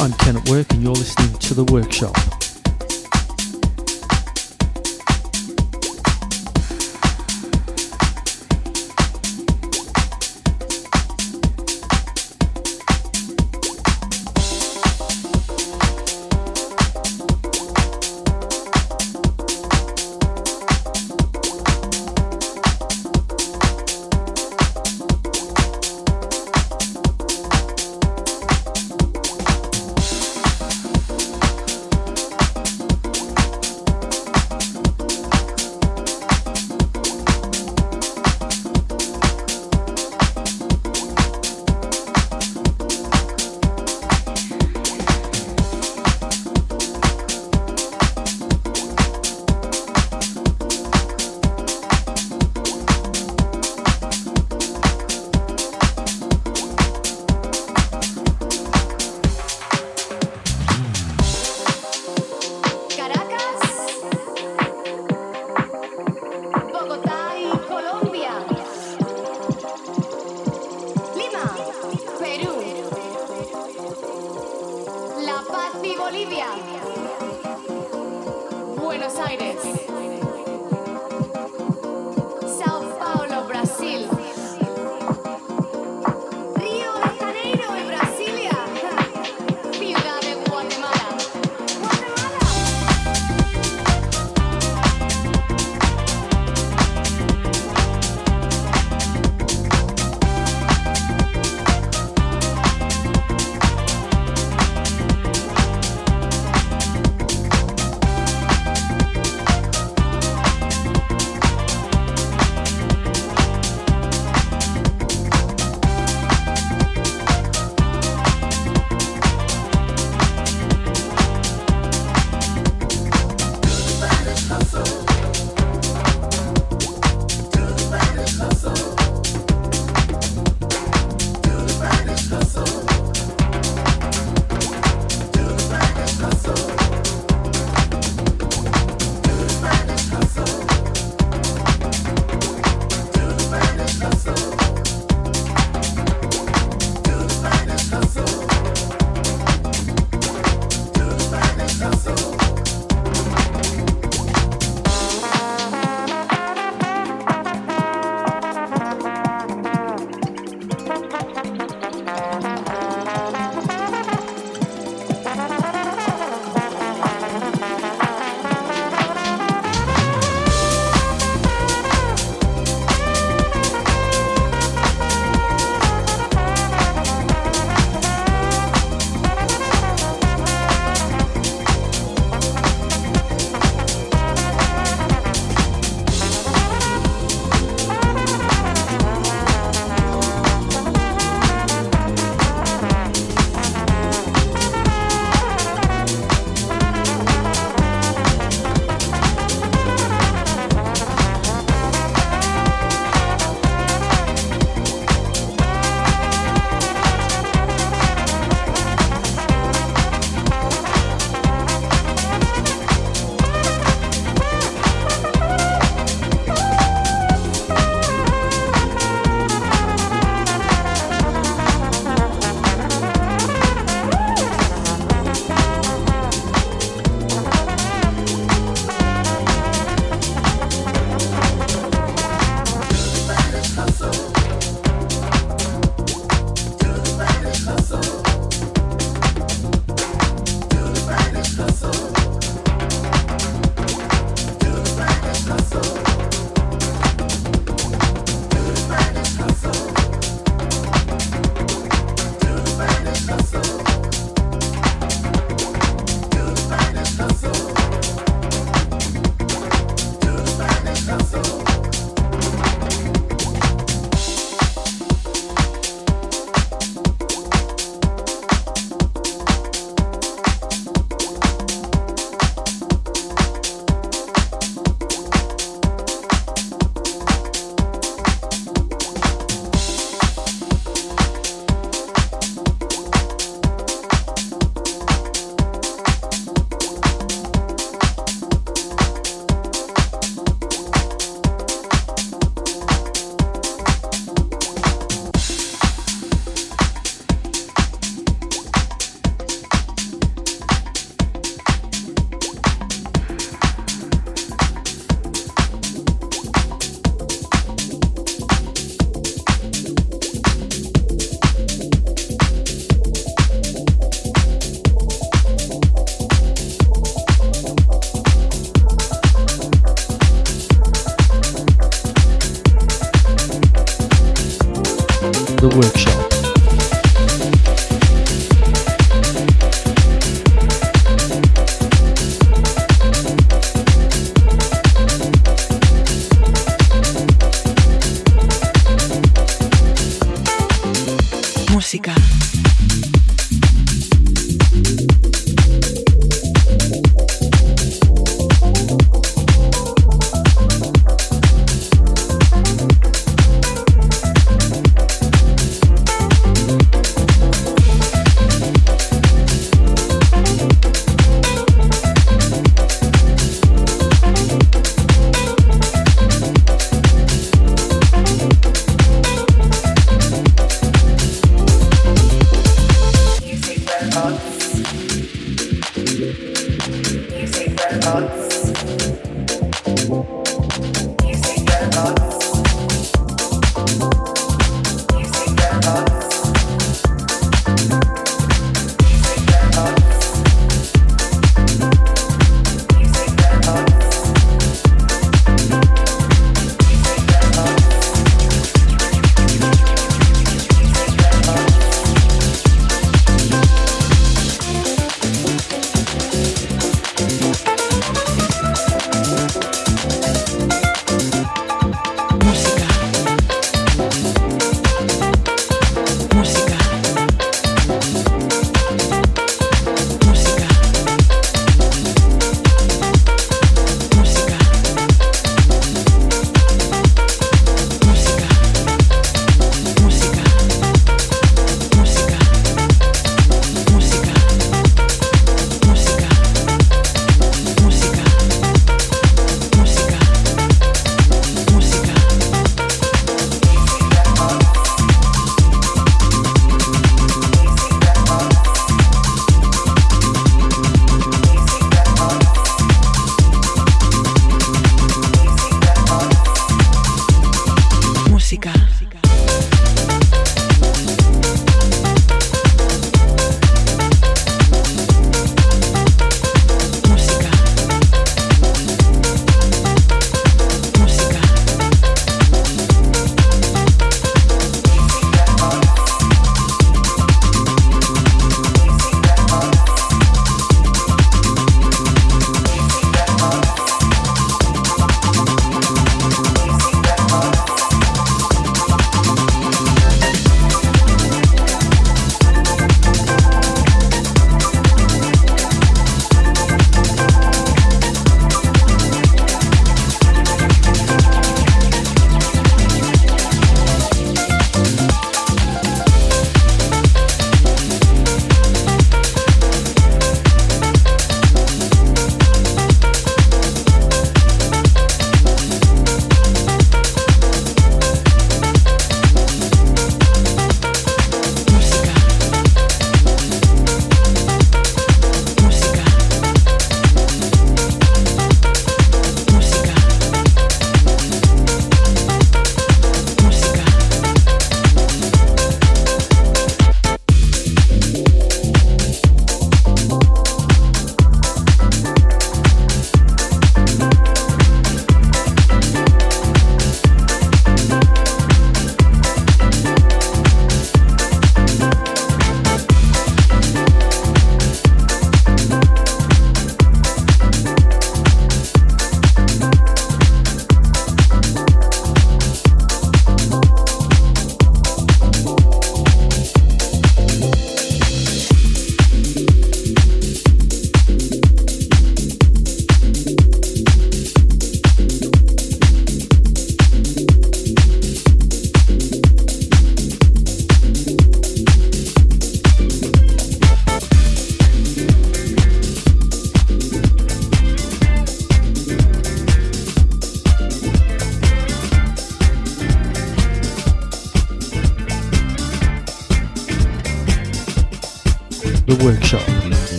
I'm Ken at Work, and you're listening to The Workshop.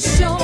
show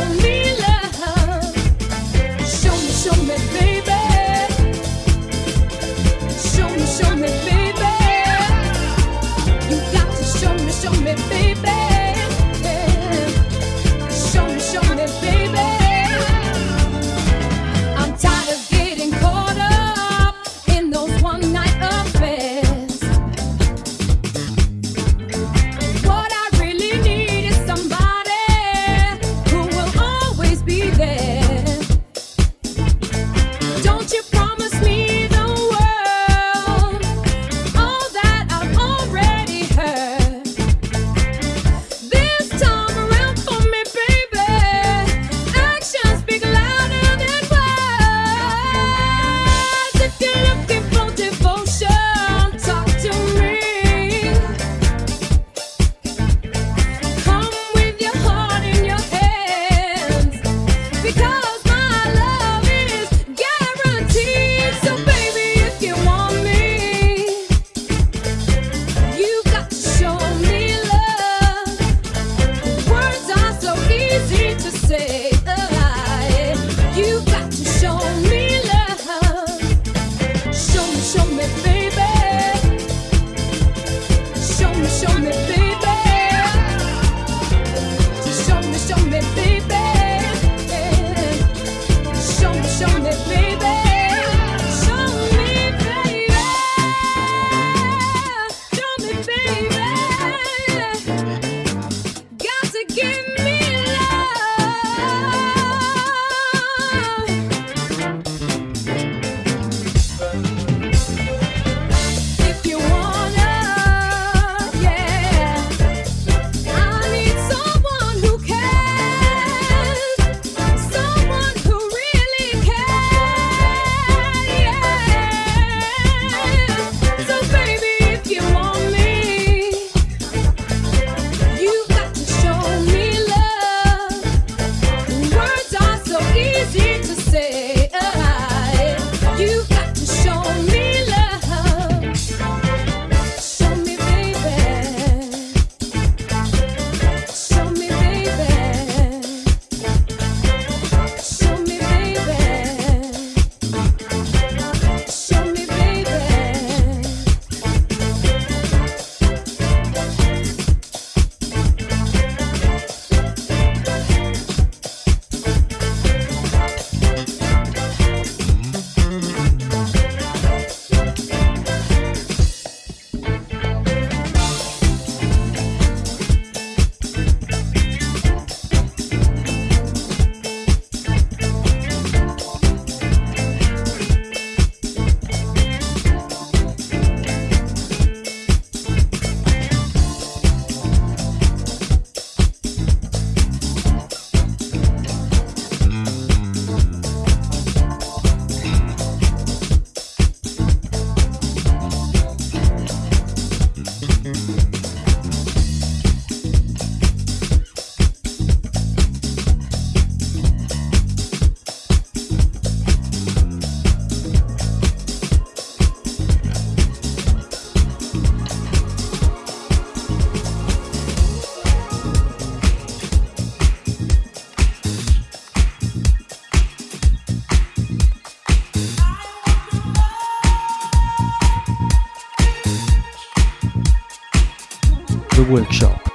workshop.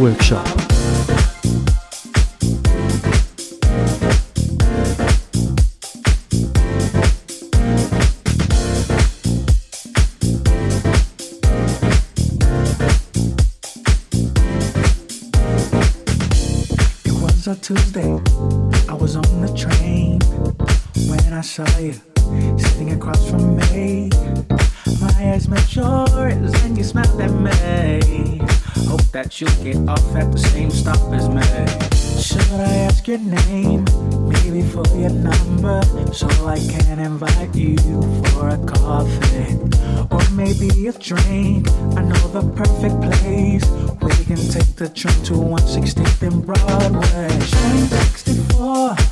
workshop. get off at the same stop as me. Should I ask your name? Maybe for your number, so I can invite you for a coffee. Or maybe a drink. I know the perfect place. We can take the train to 116th and Broadway. Shining 64.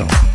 To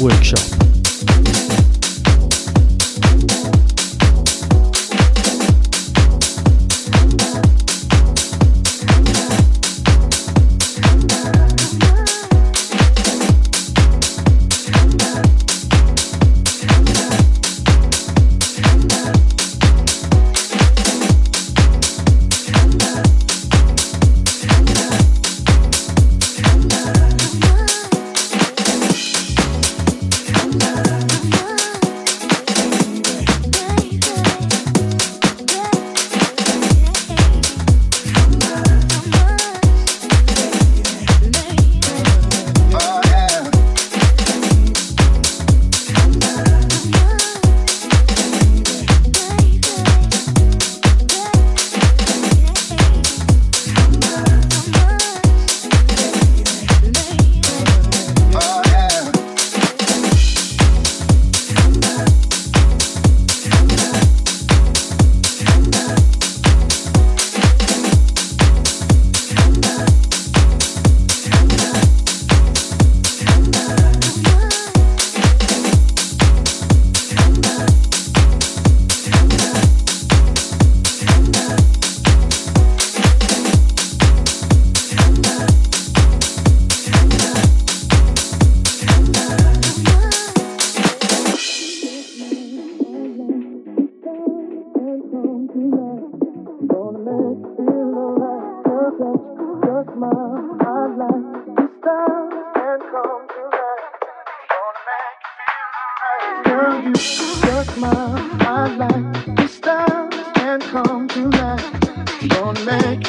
workshop. Girl, you took my, my life. This time can't come tonight. Don't make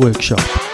Workshop.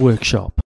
Workshop.